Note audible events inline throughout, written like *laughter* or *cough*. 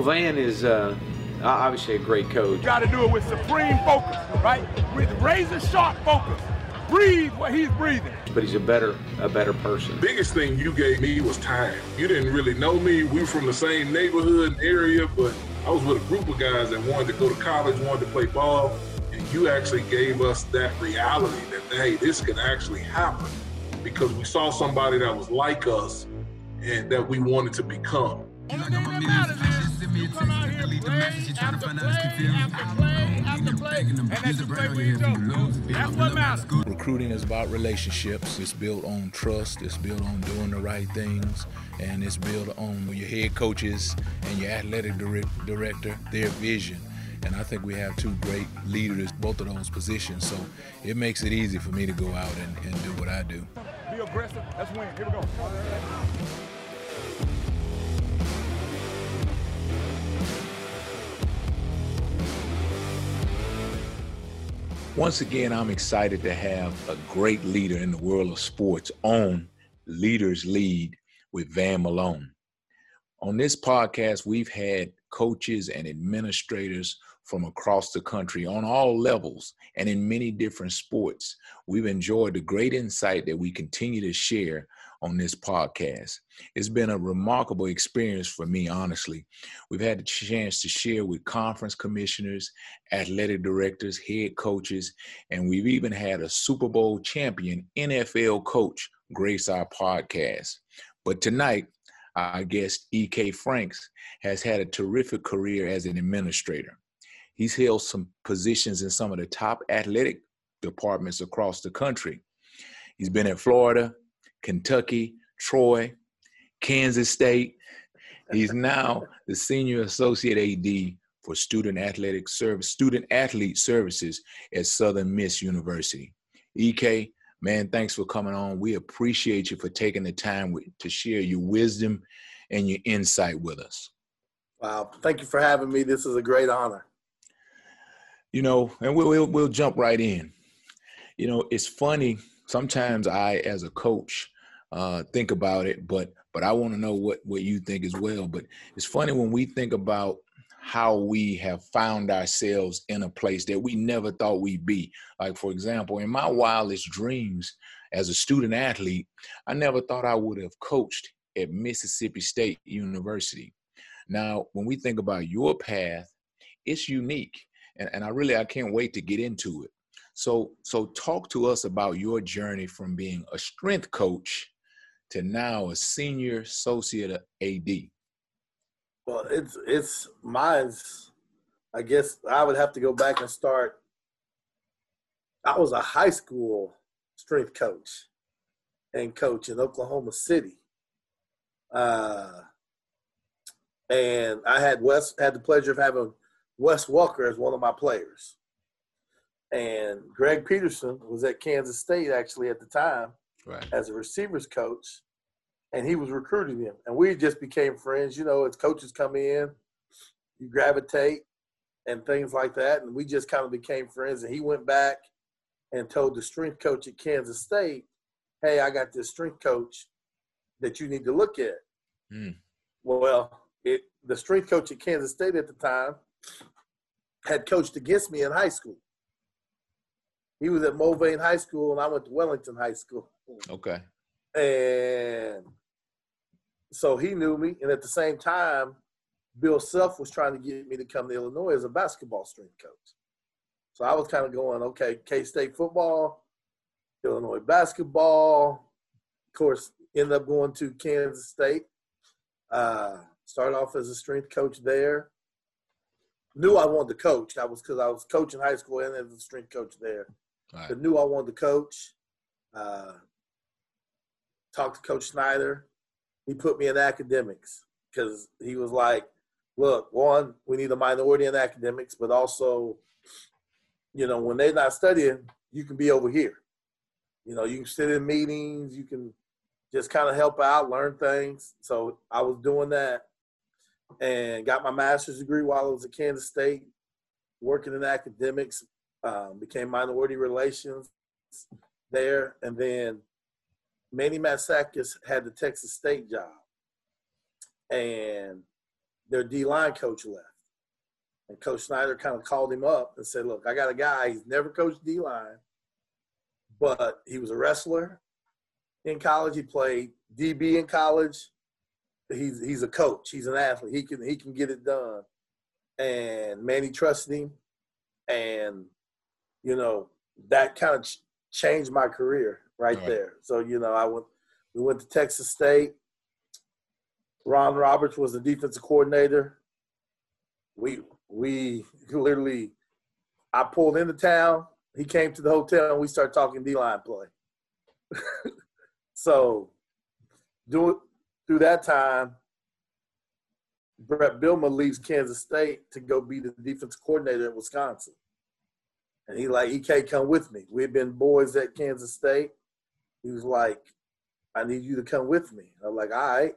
Van is uh, obviously a great coach. You Got to do it with supreme focus, right? With razor sharp focus. Breathe what he's breathing. But he's a better, a better person. Biggest thing you gave me was time. You didn't really know me. We were from the same neighborhood and area, but I was with a group of guys that wanted to go to college, wanted to play ball, and you actually gave us that reality that hey, this could actually happen because we saw somebody that was like us and that we wanted to become. Only thing that matters is you come out here, play after play after play after play, and that you play with each other. That's what matters. Recruiting is about relationships. It's built on trust. It's built on doing the right things, and it's built on your head coaches and your athletic director, their vision. And I think we have two great leaders, both of those positions. So it makes it easy for me to go out and, and do what I do. Be aggressive. Let's win. Here we go. Once again, I'm excited to have a great leader in the world of sports on Leaders Lead with Van Malone. On this podcast, we've had coaches and administrators from across the country on all levels and in many different sports. We've enjoyed the great insight that we continue to share on this podcast. It's been a remarkable experience for me, honestly. We've had the chance to share with conference commissioners, athletic directors, head coaches, and we've even had a Super Bowl champion NFL coach grace our podcast. But tonight, our guest, E.K. Franks, has had a terrific career as an administrator. He's held some positions in some of the top athletic departments across the country. He's been at Florida, Kentucky, Troy, Kansas State. He's *laughs* now the senior associate AD for student athletic service, student athlete services at Southern Miss University. EK, man, thanks for coming on. We appreciate you for taking the time to share your wisdom and your insight with us. Wow, thank you for having me. This is a great honor. You know, and we'll, we'll, we'll jump right in. You know, it's funny. Sometimes I, as a coach, uh, think about it, but but I want to know what what you think as well. But it's funny when we think about how we have found ourselves in a place that we never thought we'd be. Like for example, in my wildest dreams as a student athlete, I never thought I would have coached at Mississippi State University. Now, when we think about your path, it's unique. And, and I really I can't wait to get into it. So so talk to us about your journey from being a strength coach to now a senior associate AD? Well, it's it's mine's. I guess I would have to go back and start. I was a high school strength coach and coach in Oklahoma City. Uh, and I had Wes had the pleasure of having Wes Welker as one of my players. And Greg Peterson was at Kansas State actually at the time right. as a receivers coach and he was recruiting him. And we just became friends. You know, as coaches come in, you gravitate and things like that. And we just kind of became friends. And he went back and told the strength coach at Kansas State, hey, I got this strength coach that you need to look at. Mm. Well, it, the strength coach at Kansas State at the time had coached against me in high school. He was at Mulvane High School, and I went to Wellington High School. Okay. And so he knew me, and at the same time, Bill Self was trying to get me to come to Illinois as a basketball strength coach. So I was kind of going, okay, K State football, Illinois basketball. Of course, ended up going to Kansas State. Uh, started off as a strength coach there. Knew I wanted to coach. That was because I was coaching high school and as a strength coach there. Right. But knew I wanted to coach. Uh, talked to Coach Snyder he put me in academics because he was like, look, one, we need a minority in academics, but also, you know, when they're not studying, you can be over here. You know, you can sit in meetings, you can just kind of help out, learn things. So I was doing that and got my master's degree while I was at Kansas State, working in academics, um, became minority relations there, and then Manny Matsakis had the Texas State job. And their D line coach left. And Coach Snyder kind of called him up and said, Look, I got a guy, he's never coached D line, but he was a wrestler in college. He played DB in college. He's he's a coach. He's an athlete. He can he can get it done. And Manny trusted him, and you know that kind of ch- changed my career right, Right. there. So you know I went we went to Texas State. Ron Roberts was the defensive coordinator. We we literally I pulled into town. He came to the hotel and we started talking D line play. *laughs* so do through that time, Bret Bielema leaves Kansas State to go be the defensive coordinator at Wisconsin. And he like, EK, come with me. We've been boys at Kansas State. He was like, I need you to come with me. I'm like, all right.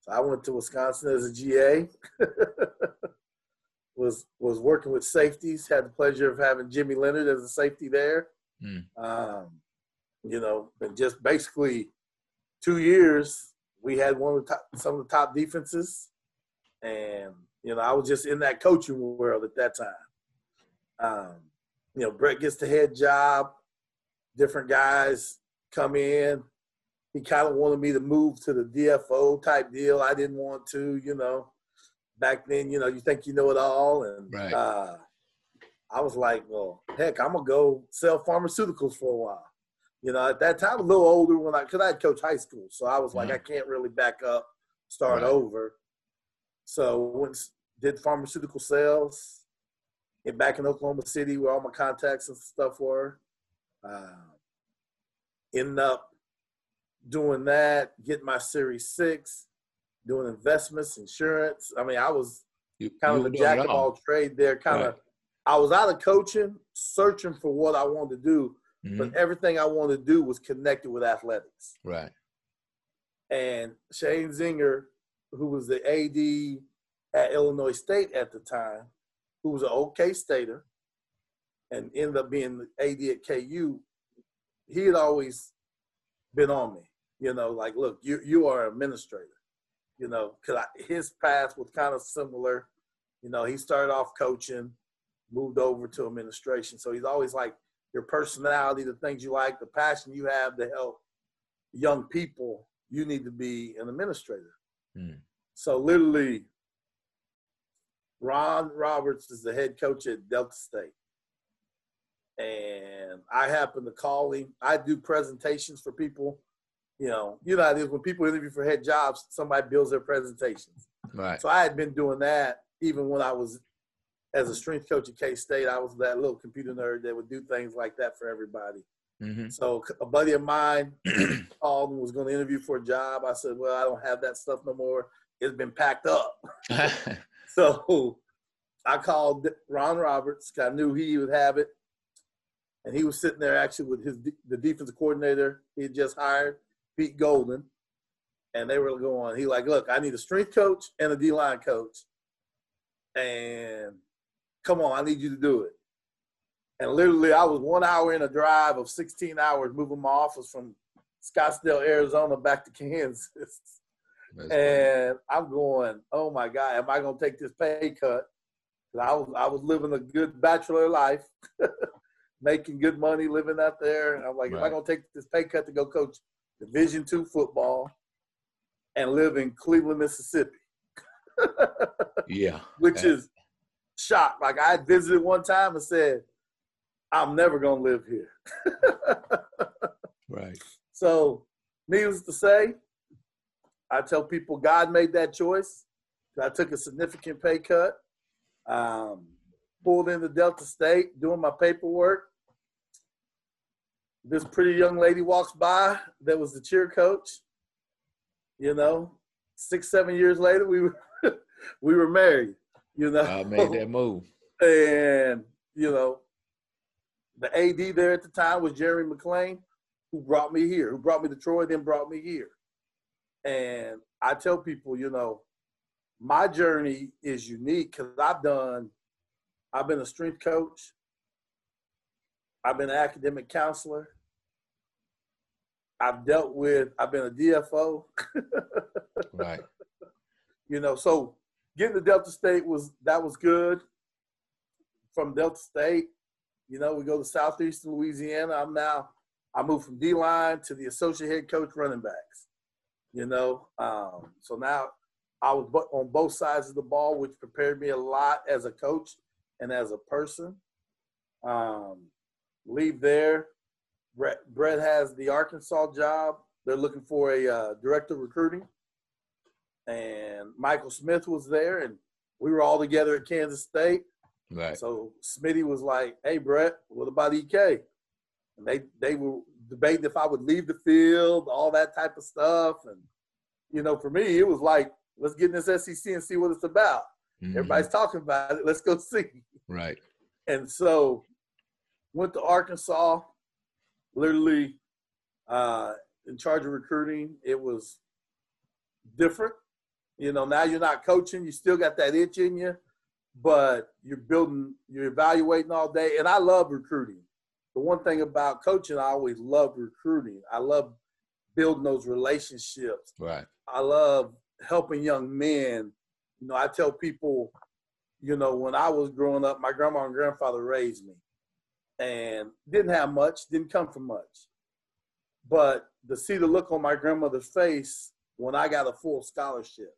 So I went to Wisconsin as a GA. *laughs* was was working with safeties. Had the pleasure of having Jimmy Leonhard as a safety there. Mm. Um, you know, and just basically two years, we had one of the top, some of the top defenses, and you know, I was just in that coaching world at that time. Um, you know, Bret gets the head job. Different guys come in. He kind of wanted me to move to the DFO type deal. I didn't want to, you know. Back then, you know, you think you know it all, and Right. uh, I was like, well, heck, I'm gonna go sell pharmaceuticals for a while. You know, at that time, a little older when I, cause I had coached high school, so I was like, Mhm. I can't really back up, start Right. over. So went did pharmaceutical sales, get back in Oklahoma City where all my contacts and stuff were. Uh, ended up doing that, getting my Series Six, doing investments, insurance. I mean, I was You, kind of a jack of all trade there. Kind of, I was out of coaching, searching for what I wanted to do, Mhm. but everything I wanted to do was connected with athletics. Right. And Sheahon Zenger, who was the AD at Illinois State at the time, who was an OK Stater, and ended up being the AD at KU, he had always been on me. You know, like, look, you you are an administrator. You know, because his path was kind of similar. You know, he started off coaching, moved over to administration. So he's always like your personality, the things you like, the passion you have to help young people. You need to be an administrator. Mm. So literally, Ron Roberts is the head coach at Delta State. And I happen to call him. I do presentations for people. You know, you know how it is when people interview for head jobs, somebody builds their presentations. Right. So I had been doing that even when I was as a strength coach at K State. I was that little computer nerd that would do things like that for everybody. hmm So a buddy of mine *clears throat* called and was going to interview for a job. I said, "Well, I don't have that stuff no more. It's been packed up." *laughs* *laughs* So I called Ron Roberts. I knew he would have it, and he was sitting there actually with his the defensive coordinator he had just hired, Pete Golden, and they were going. He like, "Look, I need a strength coach and a D line coach, and come on, I need you to do it." And literally, I was one hour in a drive of 16 hours moving my office from Scottsdale, Arizona, back to Kansas. That's funny. And I'm going, oh my God, am I going to take this pay cut? I was I was living a good bachelor life, *laughs* making good money, living out there. And I'm like, am I going to take this pay cut to go coach Division two football and live in Cleveland, Mississippi? *laughs* yeah. Which is shock. Like I visited one time and said, I'm never going to live here. *laughs* Right. So, needless to say, I tell people God made that choice. I took a significant pay cut, um, pulled into Delta State, doing my paperwork. This pretty young lady walks by that was the cheer coach. You know, six, seven years later, we were *laughs* we were married. You know, I made that move. *laughs* and you know, the AD there at the time was Jerry McClain, who brought me here, who brought me to Troy, then brought me here. And I tell people, you know, my journey is unique because I've done, I've been a strength coach, I've been an academic counselor, I've dealt with, I've been a DFO, *laughs* Right. you know, so getting to Delta State was that was good. From Delta State, you know, we go to Southeastern Louisiana. I'm now I moved from D line to the associate head coach running backs. You know, um, so now I was on both sides of the ball, which prepared me a lot as a coach and as a person. Um, leave there. Bret, Bret has the Arkansas job. They're looking for a uh, director of recruiting. And Michael Smith was there, and we were all together at Kansas State. Right. So Smitty was like, "Hey, Bret, what about EK?" And they they were debating if I would leave the field, all that type of stuff. And you know, for me, it was like, let's get in this SEC and see what it's about. Mm-hmm. Everybody's talking about it. Let's go *laughs* see. Right. And so went to Arkansas, literally uh, in charge of recruiting. It was different. You know, now you're not coaching. You still got that itch in you, but you're building, you're evaluating all day. And I love recruiting. The one thing about coaching, I always love recruiting. I love building those relationships. Right. I love helping young men. You know, I tell people, you know, when I was growing up, my grandma and grandfather raised me and didn't have much, didn't come from much. But to see the look on my grandmother's face when I got a full scholarship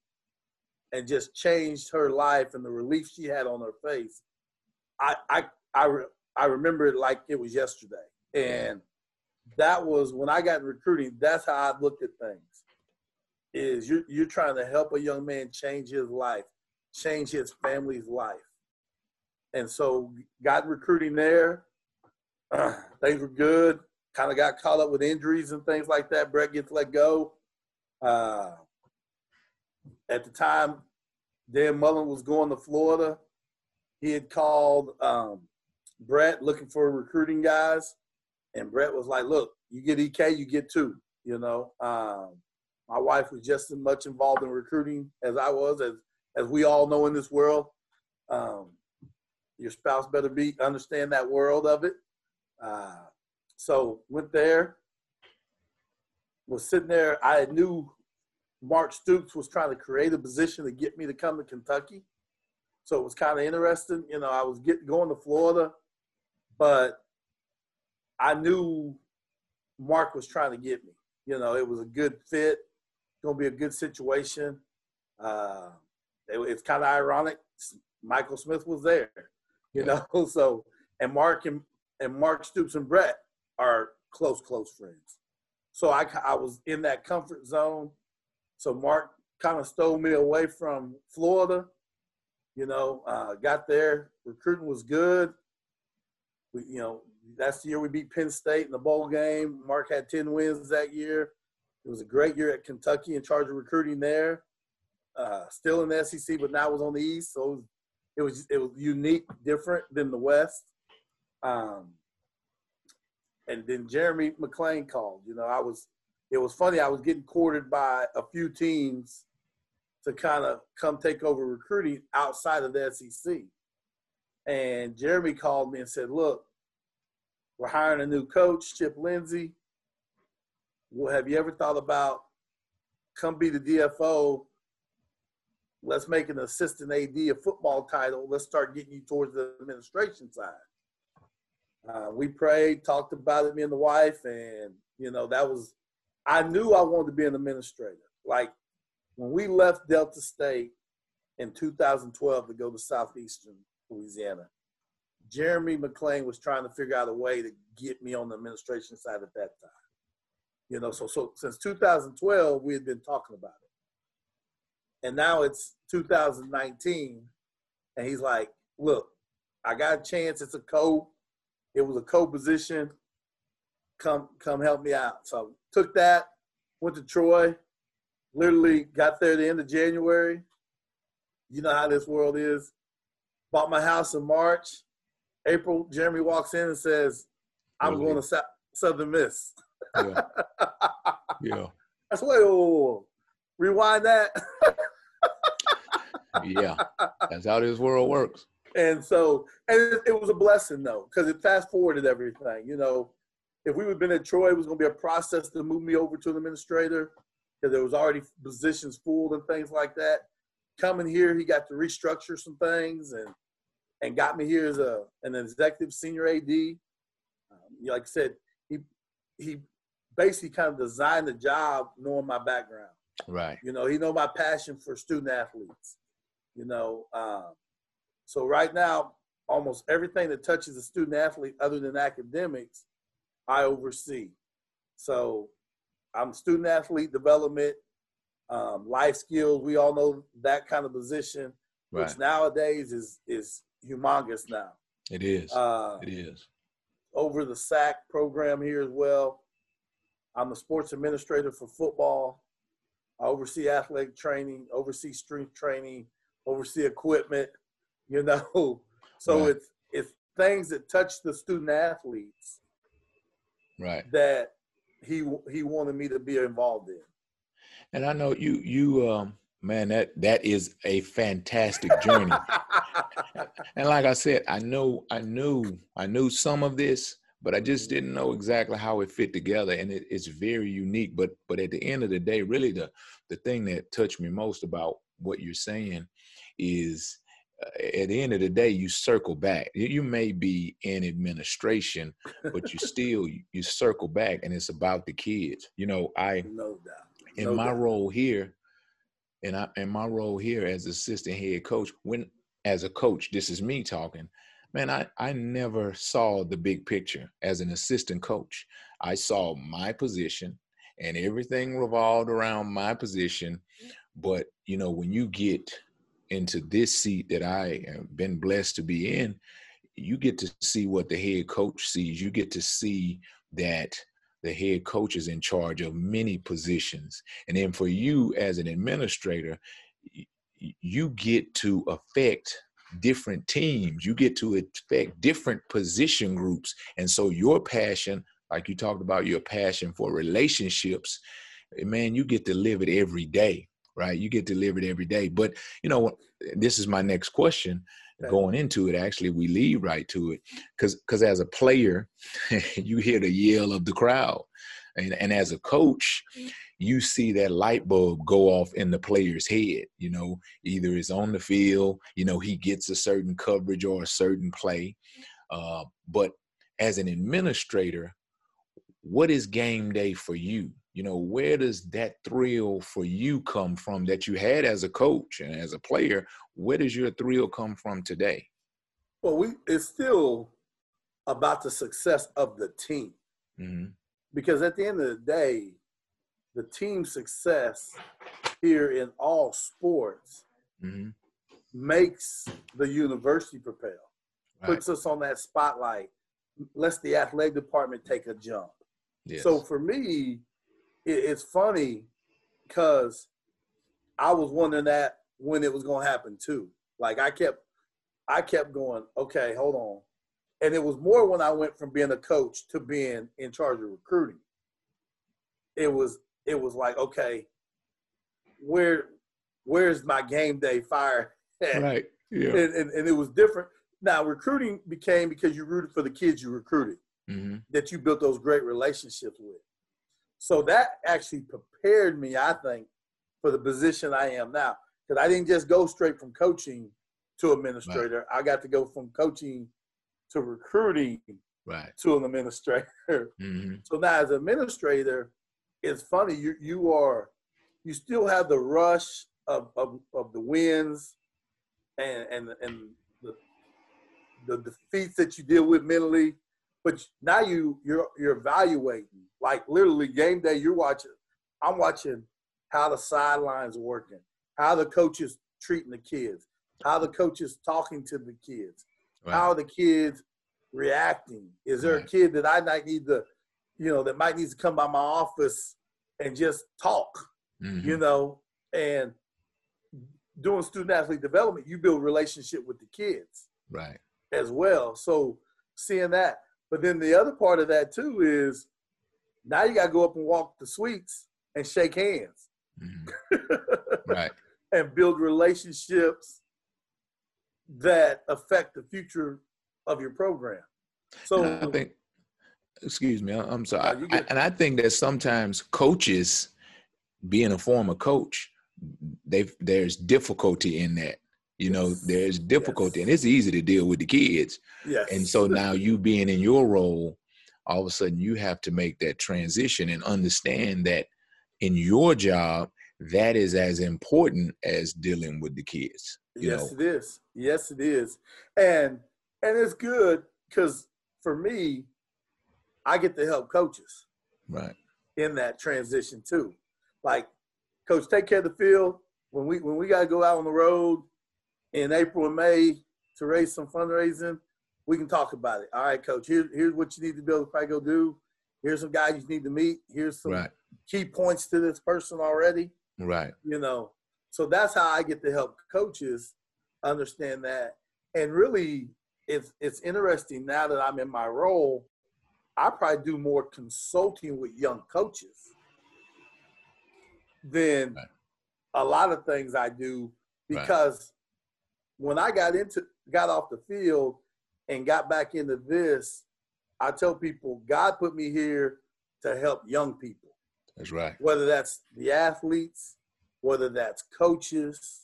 and just changed her life and the relief she had on her face, I I I, re, I remember it like it was yesterday. And that was when I got in recruiting. That's how I looked at things. Is you're you're trying to help a young man change his life, change his family's life, and so got recruiting there. Uh, *clears throat* things were good. Kind of got caught up with injuries and things like that. Bret gets let go. Uh, at the time, Dan Mullen was going to Florida. He had called um, Bret looking for recruiting guys, and Bret was like, "Look, you get EK, you get two. You know, um, my wife was just as much involved in recruiting as I was, as as we all know in this world. Um, your spouse better be understand that world of it. Uh, so went there, was sitting there. I knew Mark Stoops was trying to create a position to get me to come to Kentucky. So it was kind of interesting. You know, I was getting going to Florida, but I knew Mark was trying to get me. You know, it was a good fit, going to be a good situation. Uh, it, it's kind of ironic. Michael Smith was there, you know. *laughs* So and Mark and and Mark Stoops and Bret are close, close friends. So I I was in that comfort zone. So Mark kind of stole me away from Florida. You know, uh, got there. Recruiting was good. We, you know, that's the year we beat Penn State in the bowl game. Mark had 10 wins that year. It was a great year at Kentucky in charge of recruiting there. Uh, still in the SEC, but now was on the East, so it was it was unique, different than the West. Um, and then Jeremy McClain called. You know, I was it was funny. I was getting courted by a few teams to kind of come take over recruiting outside of the SEC. And Jeremy called me and said, "Look, we're hiring a new coach, Chip Lindsey. Well, have you ever thought about come be the DFO? Let's make an assistant AD a football title. Let's start getting you towards the administration side. Uh, we prayed, talked about it, me and the wife, and you know that was. I knew I wanted to be an administrator. Like when we left Delta State in 2012 to go to Southeastern Louisiana, Jeremy McClain was trying to figure out a way to get me on the administration side at that time. You know, so so since 2012 we had been talking about it, and now it's 2019, and he's like, "Look, I got a chance. It's a co. It was a co position. Come come help me out." So took that, went to Troy, literally got there at the end of January. You know how this world is. Bought my house in March April, Jeremy walks in and says, "I'm going to Southern Miss." Yeah. *laughs* yeah. That's why. Oh, rewind that. *laughs* yeah, that's how this world works. And so, and it, it was a blessing though, because it fast forwarded everything. You know, if we would have been at Troy, it was going to be a process to move me over to an administrator because there was already positions full and things like that. coming here, he got to restructure some things and and got me here as a an executive senior AD. Um, like I said, he he basically kind of designed the job knowing my background. Right. You know, he know my passion for student athletes. You know, um, so right now, almost everything that touches a student athlete other than academics, I oversee. So I'm student athlete development, um, life skills. We all know that kind of position, Right. which nowadays is is humongous now. It is. Uh, it is. over the SAC program here as well. I'm the sports administrator for football. I oversee athletic training, oversee strength training, oversee equipment, you know. *laughs* So Right. it's it's things that touch the student athletes Right. that he he wanted me to be involved in. And I know you you um man that that is a fantastic journey. *laughs* and like I said, I know I knew I knew some of this, but I just didn't know exactly how it fit together and it, it's very unique but but at the end of the day really the the thing that touched me most about what you're saying is at the end of the day you circle back you, may be in administration but you still you, circle back and it's about the kids you know i no doubt. in my doubt. role here, and I in my role here as assistant head coach, when as a coach, this is me talking, man, I, I never saw the big picture as an assistant coach. I saw my position and everything revolved around my position. But you know, when you get into this seat that I have been blessed to be in, you get to see what the head coach sees. You get to see that the head coach is in charge of many positions. And then for you as an administrator, you get to affect different teams. You get to affect different position groups. And so your passion, like you talked about your passion for relationships, eh, man, you get to live it every day, right? You get delivered every day. But, you know, this is my next question going into it. Actually we lead right to it. Because because as a player *laughs* you hear the yell of the crowd. And and as a coach you see that light bulb go off in the player's head you know? Either it's on the field you know he gets a certain coverage or a certain play. Uh, but as an administrator what is game day for you you know where does that thrill for you come from that you had as a coach and as a player where does your thrill come from today Well, we it's still about the success of the team. hmm because at the end of the day, the team success here in all sports hmm makes the university propel, right puts us on that spotlight, lets the athletic department take a jump. yes. So for me, it's funny because I was wondering that when it was going to happen too. Like I kept, I kept going, okay, hold on. And it was more when I went from being a coach to being in charge of recruiting. It was, it was like, okay, where, where's my game day fire? *laughs* at? right yeah And, and, and it was different. Now recruiting became because you rooted for the kids you recruited hmm that you built those great relationships with. So that actually prepared me, I think, for the position I am now. Because I didn't just go straight from coaching to administrator. I got to go from coaching to recruiting right to an administrator. *laughs* hmm So now as administrator, it's funny, you you are you still have the rush of of, of the wins and and and the the defeats that you deal with mentally, but now you you're you're evaluating. Like literally game day, you're watching. I'm watching how the sidelines working, how the coaches treating the kids, how the coaches talking to the kids, how are the kids reacting? Is there a kid that I might need to, you know, that might need to come by my office and just talk, Mhm. you know? And doing student athlete development, you build relationship with the kids right as well. So seeing that, but then the other part of that too is now you got to go up and walk the suites and shake hands Mhm. *laughs* right and build relationships that affect the future of your program. So And I think, excuse me, I'm sorry. No, I- and I think that sometimes coaches, being a former coach, they've there's difficulty in that. You know, there's difficulty, yes. and it's easy to deal with the kids. Yes. And so now you being in your role, all of a sudden you have to make that transition and understand that in your job, that is as important as dealing with the kids. yes, know? it is. Yes, it is. And and it's good because for me, I get to help coaches. Right. In that transition too. Like, coach, take care of the field. When we when we gotta go out on the road in April and May to raise some fundraising, we can talk about it. All right, coach, here, here's what you need to be able to probably go do. Here's some guys you need to meet. Here's some right. key points to this person already. Right. You know, so that's how I get to help coaches understand that. And really, it's it's interesting now that I'm in my role. I probably do more consulting with young coaches than right. a lot of things I do because. When I got into got off the field and got back into this, I tell people God put me here to help young people. That's right. Whether that's the athletes, whether that's coaches,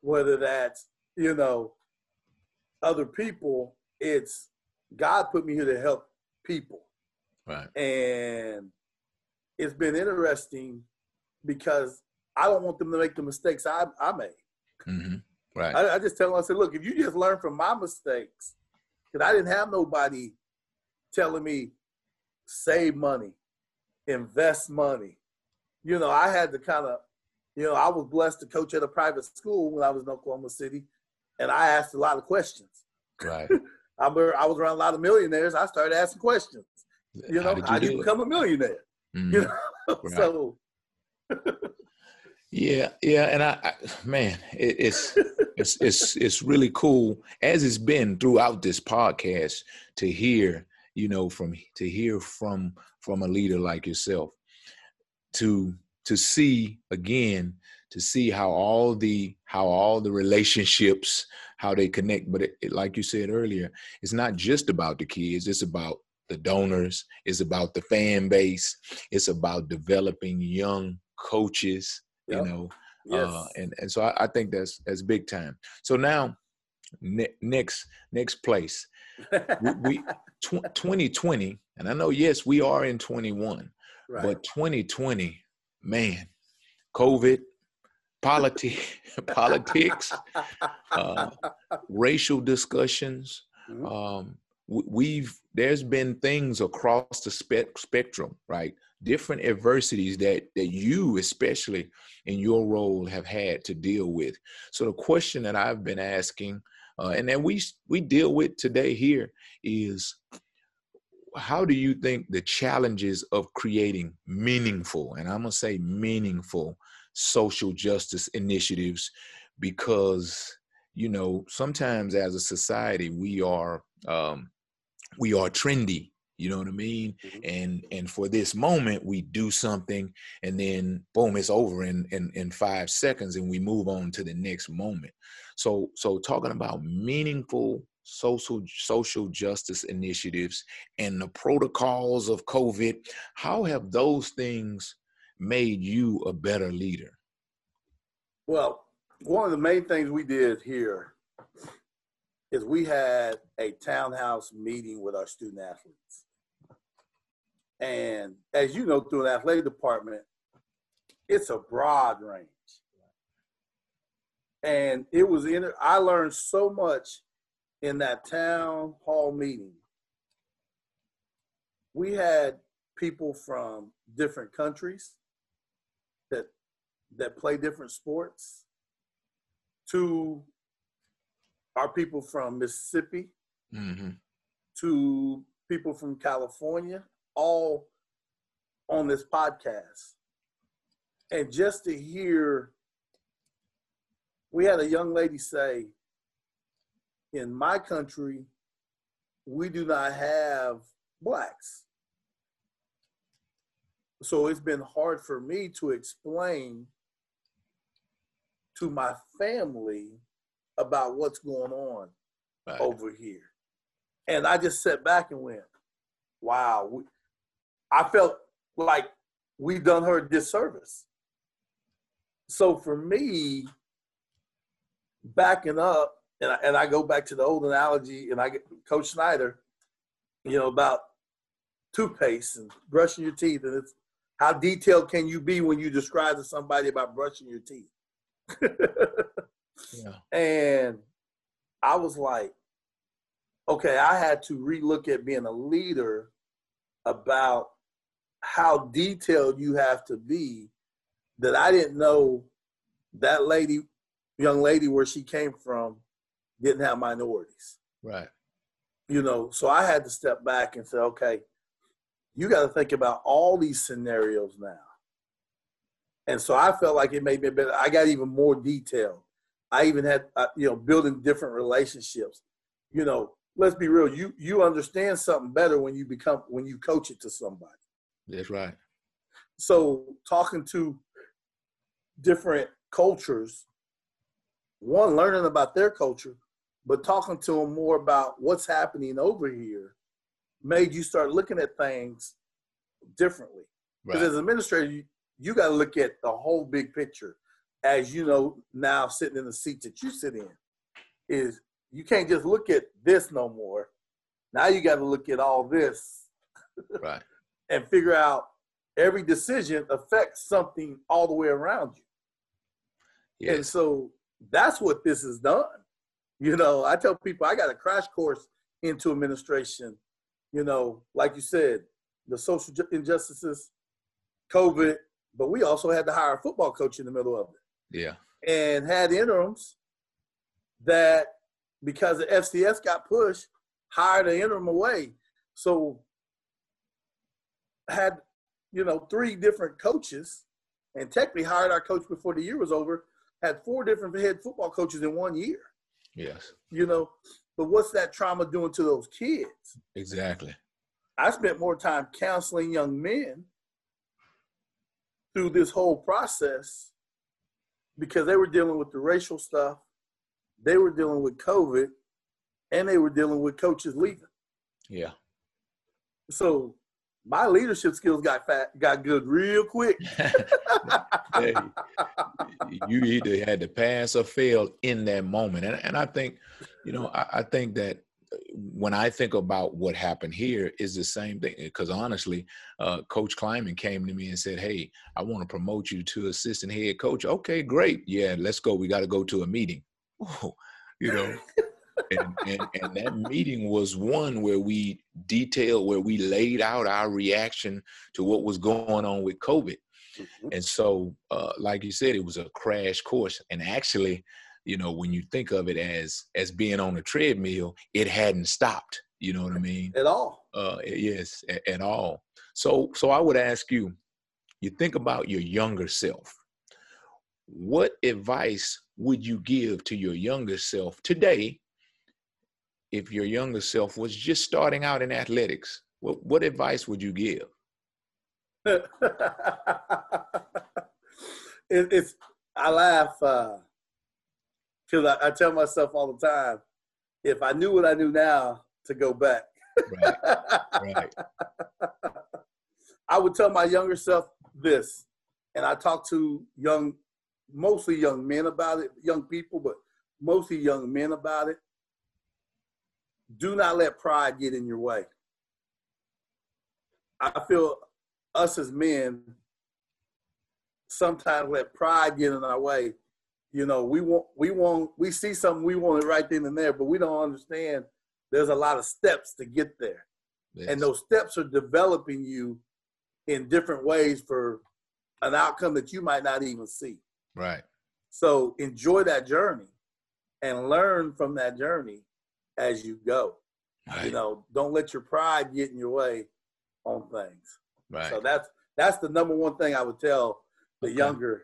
whether that's, you know, other people, it's God put me here to help people. Right. And it's been interesting because I don't want them to make the mistakes I, I made. Mm-hmm. Right. I, I, just tell them, I said, look, if you just learn from my mistakes, because I didn't have nobody telling me save money, invest money. You know, I had to kind of, you know, I was blessed to coach at a private school when I was in Oklahoma City, and I asked a lot of questions. Right. *laughs* I, I was around a lot of millionaires. I started asking questions. You know, how, you, how do you become a millionaire? Mm-hmm. You know, *laughs* right. so. *laughs* yeah, yeah, and I, I man, it, it's it's it's it's really cool as it's been throughout this podcast to hear, you know, from to hear from from a leader like yourself, to to see again to see how all the how all the relationships how they connect but it, it, like you said earlier it's not just about the kids it's about the donors it's about the fan base it's about developing young coaches yep. you know yes. uh, and and so I, I, think that's that's big time so now ne- next next place we, we *laughs* tw- 2020 and i know yes we are in 21 right. but 2020 man covid politi- *laughs* politics uh, racial discussions mm-hmm. um, we've there's been things across the spe- spectrum right different adversities that that you especially in your role have had to deal with. So the question that i've been asking uh, and that we we deal with today here is how do you think the challenges of creating meaningful and i'm going to say meaningful social justice initiatives? Because you know sometimes as a society we are um, we are trendy you know what i mean? Mm-hmm. and and for this moment we do something and then boom it's over in, in in five seconds and we move on to the next moment. So so talking about meaningful social social justice initiatives and the protocols of covid how have those things made you a better leader? Well one of the main things we did here is we had a townhouse meeting with our student athletes. And as you know, through an athletic department, it's a broad range. And it was in I learned so much in that town hall meeting. We had people from different countries that that play different sports to our people from Mississippi mm-hmm. to people from California, all on this podcast. And just to hear, we had a young lady say, in my country, we do not have blacks. So it's been hard for me to explain to my family about what's going on right. over here. And I just sat back and went, wow. We, I felt like we've done her a disservice. so for me, backing up, and I, and I go back to the old analogy, and I get Coach Snyder, you know, about toothpaste and brushing your teeth, and it's how detailed can you be when you describe to somebody about brushing your teeth? *laughs* Yeah. And I was like, okay, I had to relook at being a leader about how detailed you have to be that I didn't know that lady, young lady, where she came from, didn't have minorities. Right. You know, so I had to step back and say, okay, you got to think about all these scenarios now. And so I felt like it made me better. I got even more detail. I even had, uh, you know, building different relationships. You know, let's be real. You you understand something better when you become when you coach it to somebody. That's right. So talking to different cultures, one learning about their culture, but talking to them more about what's happening over here, made you start looking at things differently. Because Right. as an administrator, you, you got to look at the whole big picture. As you know, now sitting in the seat that you sit in, is you can't just look at this no more. Now you got to look at all this Right. *laughs* and figure out every decision affects something all the way around you. And so that's what this has done. You know, I tell people I got a crash course into administration. You know, like you said, the social injustices, COVID, but we also had to hire a football coach in the middle of it Yeah. and had interims that because the FCS got pushed, hired an interim away. So had you know three different coaches, and technically hired our coach before the year was over. Had four different head football coaches in one year. Yes. You know, but what's that trauma doing to those kids? Exactly. I spent more time counseling young men through this whole process because they were dealing with the racial stuff, they were dealing with COVID, and they were dealing with coaches leaving. Yeah. So my leadership skills got fat, got good real quick. *laughs* Hey, you either had to pass or fail in that moment. And, and I think, you know, I, I think that when I think about what happened here is the same thing. Because honestly, uh, Coach Klieman came to me and said, Hey, I want to promote you to assistant head coach. Okay, great. Yeah, let's go. We got to go to a meeting. Oh, you know, and, and, and that meeting was one where we detailed, where we laid out our reaction to what was going on with COVID. And so, uh, like you said, it was a crash course. And actually, you know, when you think of it as as being on a treadmill, it hadn't stopped. You know what I mean? At all. Uh, yes, at, at all. So, so I would ask you, you think about your younger self. What advice would you give to your younger self today if your younger self was just starting out in athletics? What, what advice would you give? *laughs* it, it's I laugh because I, I tell myself all the time, if I knew what I knew now, to go back. Right, right, *laughs* I would tell my younger self this, and I talk to young, mostly young men about it, young people, but mostly young men about it. Do not let pride get in your way. I feel us as men sometimes let pride get in our way. You know, we want, we want, we see something, we want it right then and there, but we don't understand there's a lot of steps to get there. yes, And those steps are developing you in different ways for an outcome that you might not even see. right, So enjoy that journey and learn from that journey as you go. right, You know, don't let your pride get in your way on things. right. So that's that's the number one thing I would tell the Okay. younger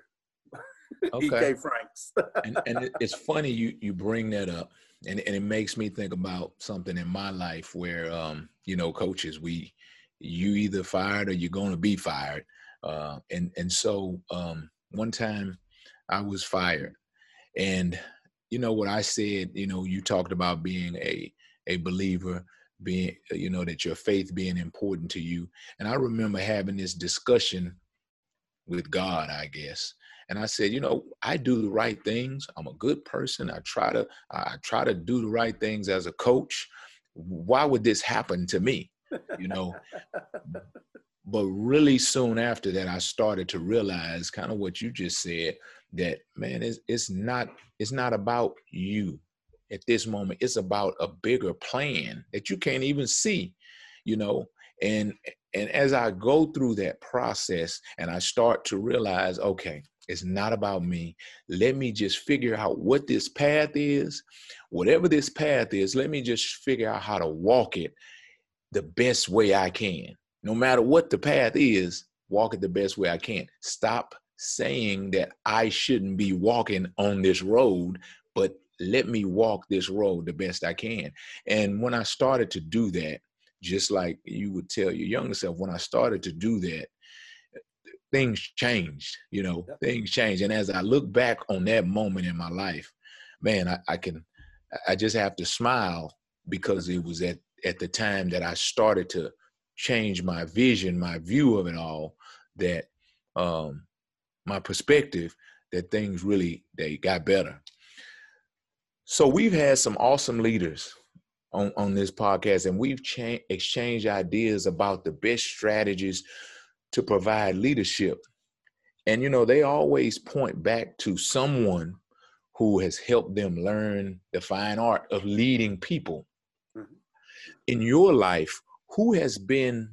Okay. EK Franks. *laughs* and and it's funny you you bring that up and, and it makes me think about something in my life where um you know coaches we you either fired or you're going to be fired uh and and so um one time i was fired and you know what i said you know you talked about being a a believer being you know that your faith being important to you and i remember having this discussion with god i guess and I said, you know, I do the right things. I'm a good person. I try to I try to do the right things as a coach. Why would this happen to me? You know. but really soon after that, I started to realize kind of what you just said that man, it's, it's not it's not about you at this moment. It's about a bigger plan that you can't even see, you know. And and as I go through that process and I start to realize, okay, it's not about me. Let me just figure out what this path is. Whatever this path is, let me just figure out how to walk it the best way I can. No matter what the path is, walk it the best way I can. Stop saying that I shouldn't be walking on this road, but let me walk this road the best I can. And when I started to do that, just like you would tell your younger self, when I started to do that, things changed, you know, yep. things changed. And as I look back on that moment in my life, man, I, I can, I just have to smile because it was at, at the time that I started to change my vision, my view of it all, that um, my perspective, that things really, they got better. So we've had some awesome leaders on, on this podcast and we've cha- exchanged ideas about the best strategies to provide leadership. And, you know, they always point back to someone who has helped them learn the fine art of leading people. Mm-hmm. In your life, who has been,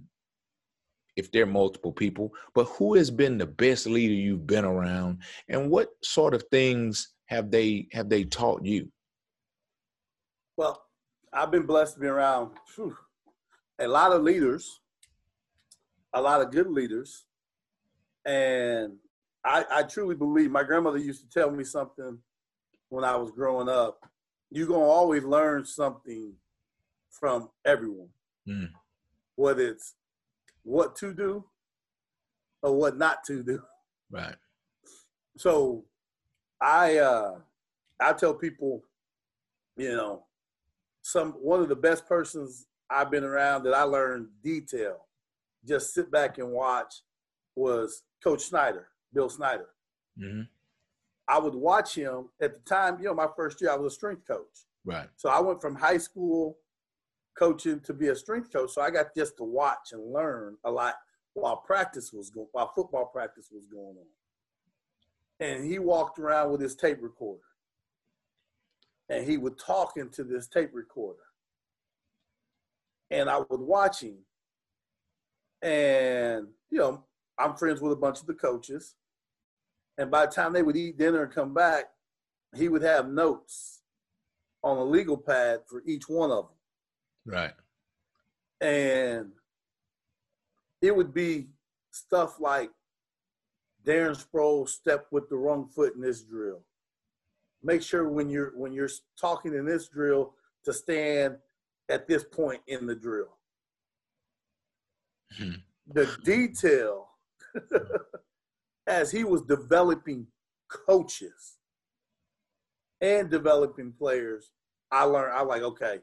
if there are multiple people, but who has been the best leader you've been around, and what sort of things have they have they taught you? Well, I've been blessed to be around whew, a lot of leaders a lot of good leaders. And I, I truly believe my grandmother used to tell me something when I was growing up. You're going to always learn something from everyone, mm. whether it's what to do or what not to do. Right. So I uh I tell people, you know, some one of the best persons I've been around that I learned detail just sit back and watch was Coach Snyder, Bill Snyder. Mm-hmm. I would watch him at the time. You know, my first year I was a strength coach. Right. So I went from high school coaching to be a strength coach. So I got just to watch and learn a lot while practice was going, while football practice was going on. And he walked around with his tape recorder, and he would talk into this tape recorder. And I would watch him, and, you know, I'm friends with a bunch of the coaches. And by the time they would eat dinner and come back, he would have notes on a legal pad for each one of them. Right. And it would be stuff like Darren Sproles stepped with the wrong foot in this drill. Make sure when you're when you're talking in this drill to stand at this point in the drill. Hmm. the detail *laughs* as he was developing coaches and developing players, I learned I like, okay,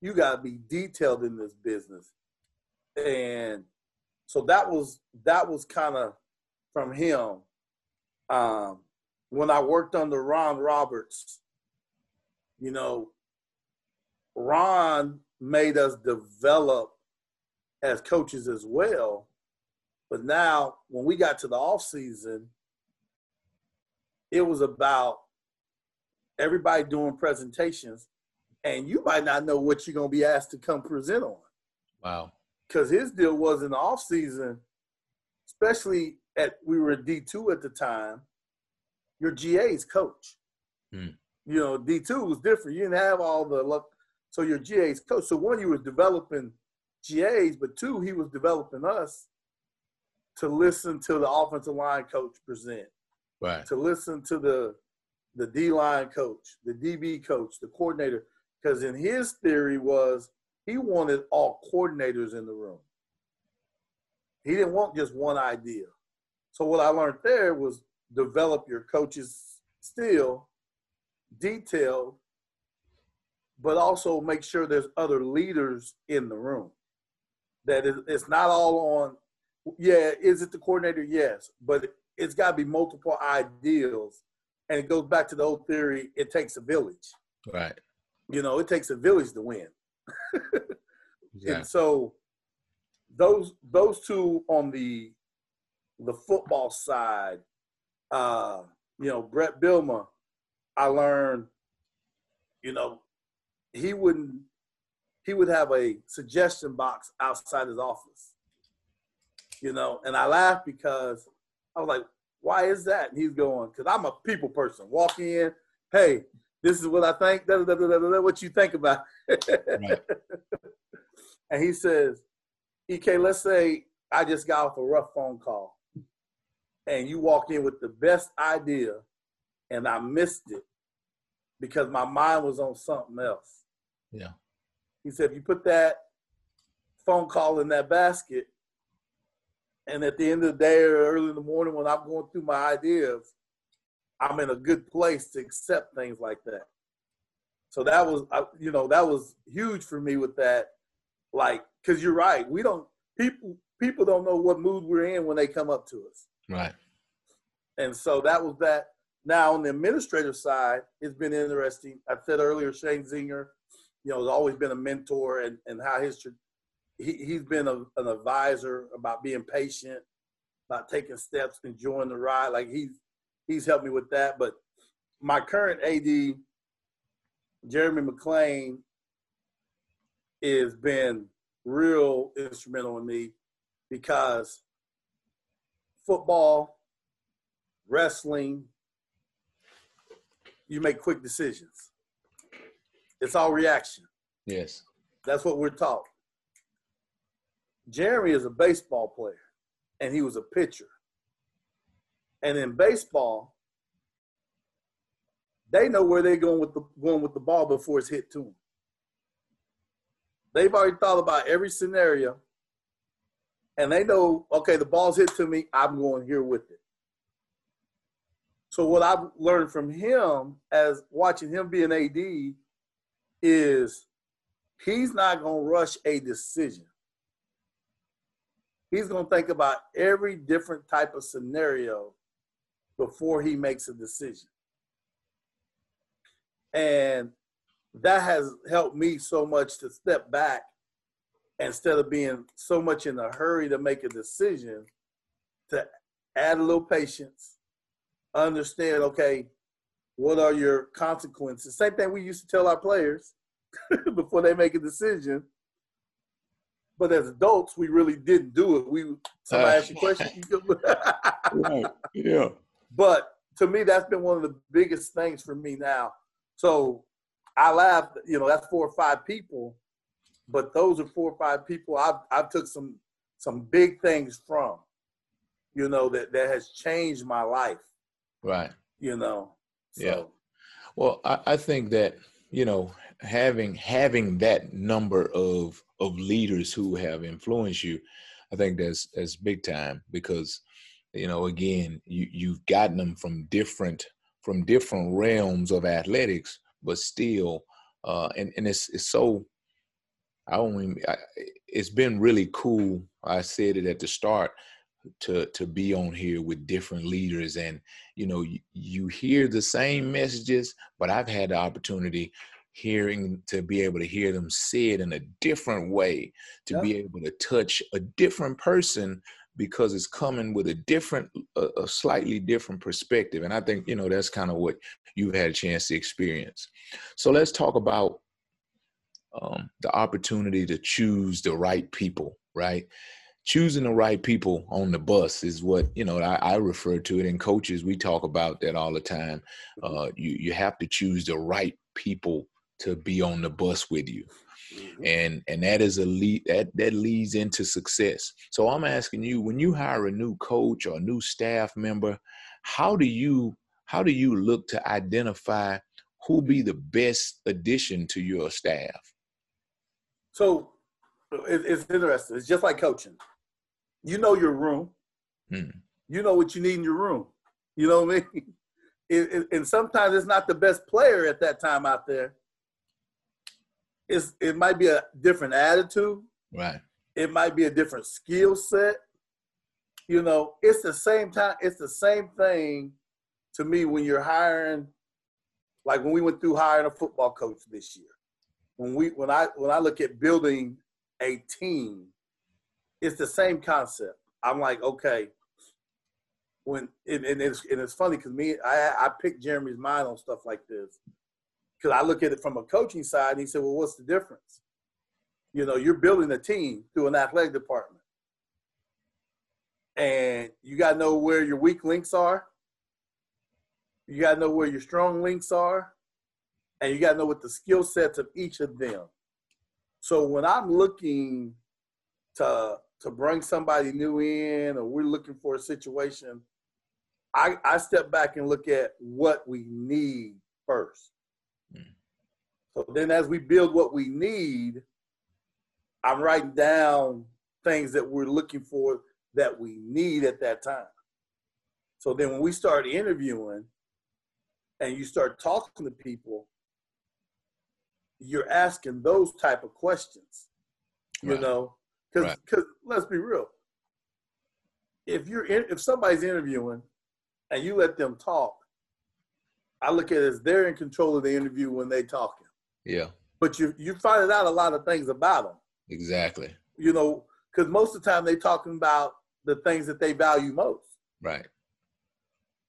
you gotta be detailed in this business. And so that was that was kind of from him. Um, when I worked under Ron Roberts, you know, Ron made us develop as coaches as well. But now, when we got to the off season, it was about everybody doing presentations, and you might not know what you're gonna be asked to come present on. Wow. Because his deal was in the off season, especially at we were D two at the time. Your GA's coach. Hmm. You know, D two was different. You didn't have all the luck. So your GA's coach. So one, you were developing GAs, but two, he was developing us to listen to the offensive line coach present, right? To listen to the the D line coach, the DB coach, the coordinator, because in his theory was he wanted all coordinators in the room. He didn't want just one idea. So what I learned there was develop your coaches still detailed, but also make sure there's other leaders in the room that it's not all on. Yeah, is it the coordinator? Yes, but it's got to be multiple ideals, and it goes back to the old theory: it takes a village. Right. You know, it takes a village to win. yeah. *laughs* And so those those two on the the football side, uh, you know, Bret Bielema, I learned, you know, he wouldn't he would have a suggestion box outside his office. You know, and I laughed because I was like, why is that? And he's going, because I'm a people person. Walk in, hey, this is what I think, da, da, da, da, da, da, what you think about. Right. *laughs* And he says, EK, let's say I just got off a rough phone call and you walk in with the best idea and I missed it because my mind was on something else. Yeah. He said, if you put that phone call in that basket, and at the end of the day or early in the morning when I'm going through my ideas, I'm in a good place to accept things like that. So that was, you know, that was huge for me with that. Like, because you're right, we don't people people don't know what mood we're in when they come up to us. Right. And so that was that. Now on the administrative side, it's been interesting. I said earlier, Sheahon Zenger, you know, has always been a mentor and, and how his he he's been a, an advisor about being patient, about taking steps, enjoying the ride. Like he's he's helped me with that. But my current AD, Jeremy McClain, has been real instrumental in me because football, wrestling, you make quick decisions. It's all reaction. Yes. That's what we're taught. Jeremy is a baseball player, and he was a pitcher. And in baseball, they know where they're going with the going with the ball before it's hit to them. They've already thought about every scenario, and they know, okay, the ball's hit to me, I'm going here with it. So what I've learned from him as watching him be an AD is he's not going to rush a decision. He's going to think about every different type of scenario before he makes a decision. And that has helped me so much to step back instead of being so much in a hurry to make a decision to add a little patience, understand, okay, what are your consequences? Same thing we used to tell our players *laughs* before they make a decision. But as adults, we really didn't do it. We somebody asked you a question. *laughs* Right. Yeah. but to me, that's been one of the biggest things for me now. So I laugh, you know, that's four or five people, but those are four or five people I've I've took some some big things from, you know, that that has changed my life, Right. you know. So Yeah. Well, I, I think that you know having having that number of of leaders who have influenced you, I think that's that's big time because you know again you you've gotten them from different from different realms of athletics, but still, uh, and and it's it's so. I only I, it's been really cool. I said it at the start to to be on here with different leaders and you know you, you hear the same messages but i've had the opportunity hearing to be able to hear them say it in a different way to Yeah. be able to touch a different person because it's coming with a different a, a slightly different perspective. And i think you know that's kind of what you've had a chance to experience. So let's talk about um, the opportunity to choose the right people right choosing the right people on the bus is what you know I, I refer to it in coaches we talk about that all the time uh, you you have to choose the right people to be on the bus with you mhm. and and that is a lead that that leads into success so i'm asking you when you hire a new coach or a new staff member how do you how do you look to identify who be the best addition to your staff so it's interesting. It's just like coaching. You know your room. Hmm. You know what you need in your room. You know what I mean? *laughs* It, it- and sometimes it's not the best player at that time out there. It's it might be a different attitude. right It might be a different skill set. You know, it's the same time. It's the same thing to me when you're hiring. Like when we went through hiring a football coach this year. When we when I when I look at building a team, it's the same concept. I'm like, okay, when and, and it's and it's funny because me I I picked Jeremy's mind on stuff like this because I look at it from a coaching side and he said, well, what's the difference? You know, you're building a team through an athletic department, and you got to know where your weak links are. You got to know where your strong links are, and you got to know what the skill sets of each of them. So when I'm looking to to bring somebody new in, or we're looking for a situation I, I step back and look at what we need first. Mm. So then, as we build what we need, I'm writing down things that we're looking for that we need at that time. So then, when we start interviewing and you start talking to people, you're asking those type of questions. You right. know, because right. let's be real. If you're in, if somebody's interviewing and you let them talk, I look at it as they're in control of the interview when they talking. Yeah. But you you find out a lot of things about them. Exactly. You know, because most of the time they talking about the things that they value most. Right.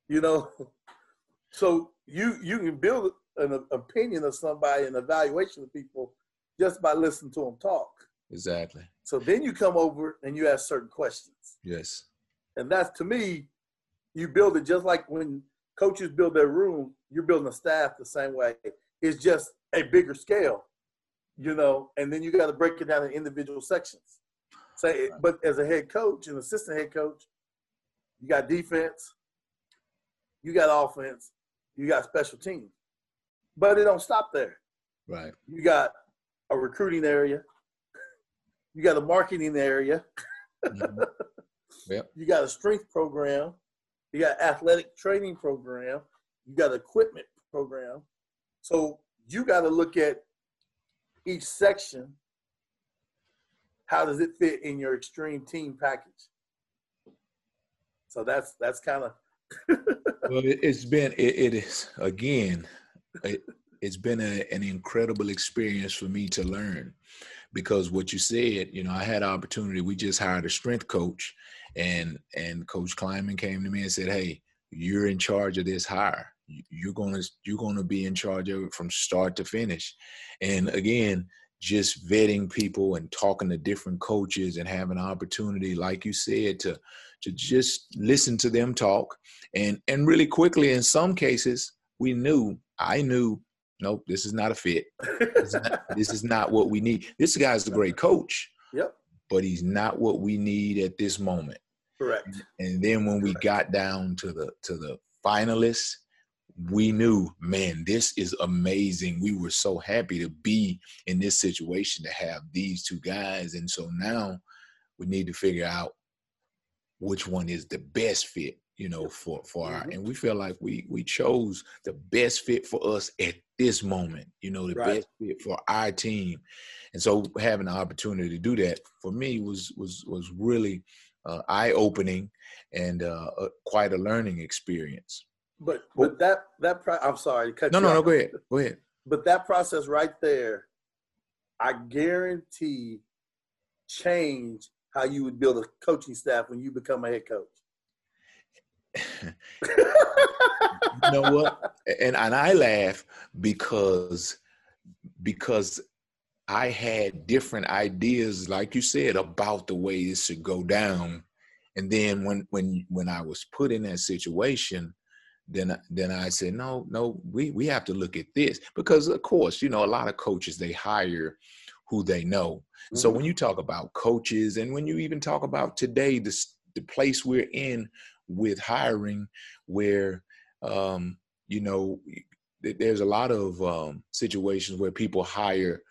You know, *laughs* so you you can build an opinion of somebody, an evaluation of people, just by listening to them talk. Exactly. So then you come over and you ask certain questions. Yes. And that's to me you build it just like when coaches build their room, you're building a staff the same way. It's just a bigger scale, you know, and then you got to break it down in individual sections. Say, but as a head coach and assistant head coach, you got defense, you got offense, you got special teams, but it don't stop there. Right. You got a recruiting area, you got a marketing area, mm-hmm. yep. *laughs* you got a strength program, you got athletic training program, you got equipment program. So you got to look at each section. How does it fit in your extreme team package? So that's that's kind of. *laughs* well, it, has been it, it is again. It, it's been a, an incredible experience for me to learn because what you said, you know, I had an opportunity. We just hired a strength coach, and and Coach Klieman came to me and said, "Hey, you're in charge of this hire. You're gonna you're gonna be in charge of it from start to finish." And again, just vetting people and talking to different coaches and having an opportunity, like you said, to to just listen to them talk and and really quickly in some cases we knew I knew nope this is not a fit this is not, *laughs* this is not what we need this guy's a great coach yep but he's not what we need at this moment Correct. And then when we got down to the to the finalists, we knew, man, this is amazing. We were so happy to be in this situation to have these two guys. And so now we need to figure out which one is the best fit, you know, for for our mm-hmm. and we feel like we we chose the best fit for us at this moment, you know, the right. best fit for our team. And so having the opportunity to do that for me was was was really uh, eye opening and uh, uh, quite a learning experience. But but that that pro- I'm sorry. Cut no, no, no. Go ahead. Go ahead. But that process right there, I guarantee, change how you would build a coaching staff when you become a head coach. You know what? And and I laugh because because I had different ideas, like you said, about the way this should go down. And then when when when I was put in that situation, then then I said, no, no, we we have to look at this because of course, you know, a lot of coaches they hire who they know. Mm-hmm. So when you talk about coaches, and when you even talk about today, the the place we're in with hiring, where um, you know, there's a lot of um, situations where people hire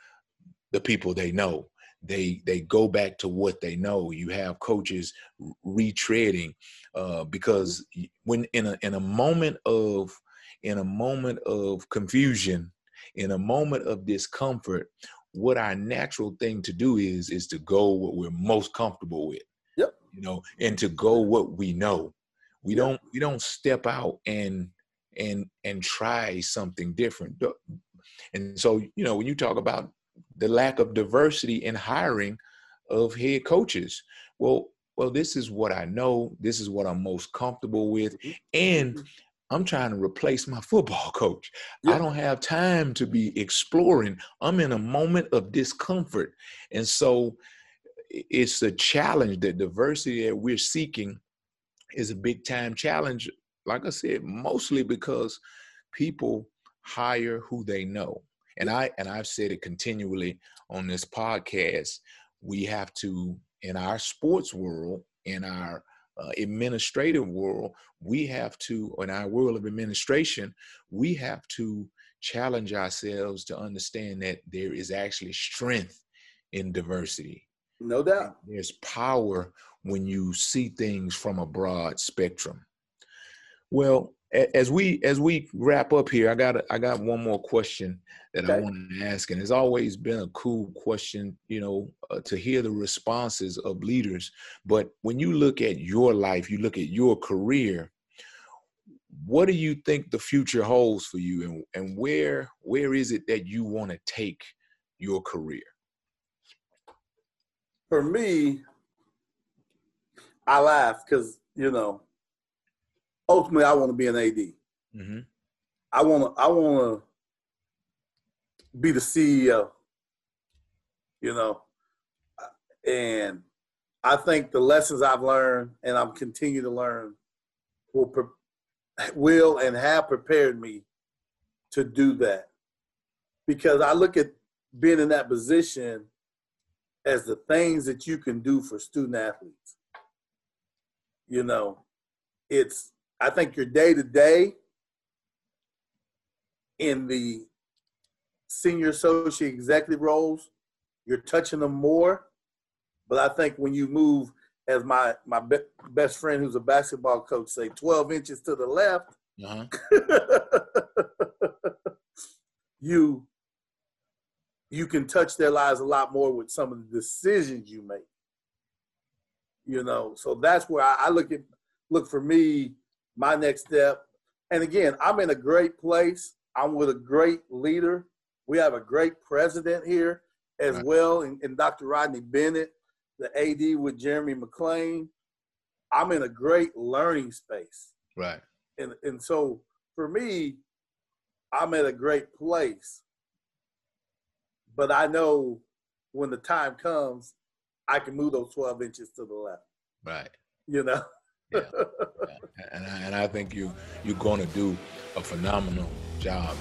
the people they know. They they go back to what they know. You have coaches retreading uh, because when in a in a moment of in a moment of confusion, in a moment of discomfort, what our natural thing to do is is to go what we're most comfortable with. Yep. You know, and to go what we know. We Yeah. don't we don't step out and and and try something different. And so, you know, when you talk about the lack of diversity in hiring of head coaches, well, well, this is what I know. This is what I'm most comfortable with, mm-hmm. and mm-hmm. I'm trying to replace my football *laughs* coach. I don't have time to be exploring. I'm in a moment of discomfort. And so it's a challenge. The diversity that we're seeking is a big time challenge. Like I said, mostly because people hire who they know. And I and I've said it continually on this podcast. We have to, in our sports world, in our uh, administrative world, we have to, in our world of administration, we have to challenge ourselves to understand that there is actually strength in diversity. No doubt. There's power when you see things from a broad spectrum. Well, as we as we wrap up here, I got a- I got one more question that I Okay. want to ask, and it's always been a cool question, you know, uh, to hear the responses of leaders. But when you look at your life, you look at your career. What do you think the future holds for you, and and where where is it that you want to take your career? For me, I laugh because you know, ultimately, I want to be an AD. hmm I want to. I want to be the CEO. You know, and I think the lessons I've learned and I'm continue to learn will will and have prepared me to do that because I look at being in that position as the things that you can do for student athletes. You know, it's I think your day to day in the senior associate executive roles, you're touching them more. But I think when you move, as my my be- best friend who's a basketball coach say, 12 inches to the left, Uh-huh. *laughs* you you can touch their lives a lot more with some of the decisions you make. You know, so that's where I, I look at look for me, my next step. And again, I'm in a great place. I'm with a great leader. We have a great president here as Right. well, and, and Dr. Rodney Bennett, the AD with Jeremy McClain. I'm in a great learning space Right. and and so for me, I'm at a great place. But I know when the time comes, I can move those 12 inches to the left. Right. You know. Yeah. *laughs* and I, and I think you you're going to do a phenomenal job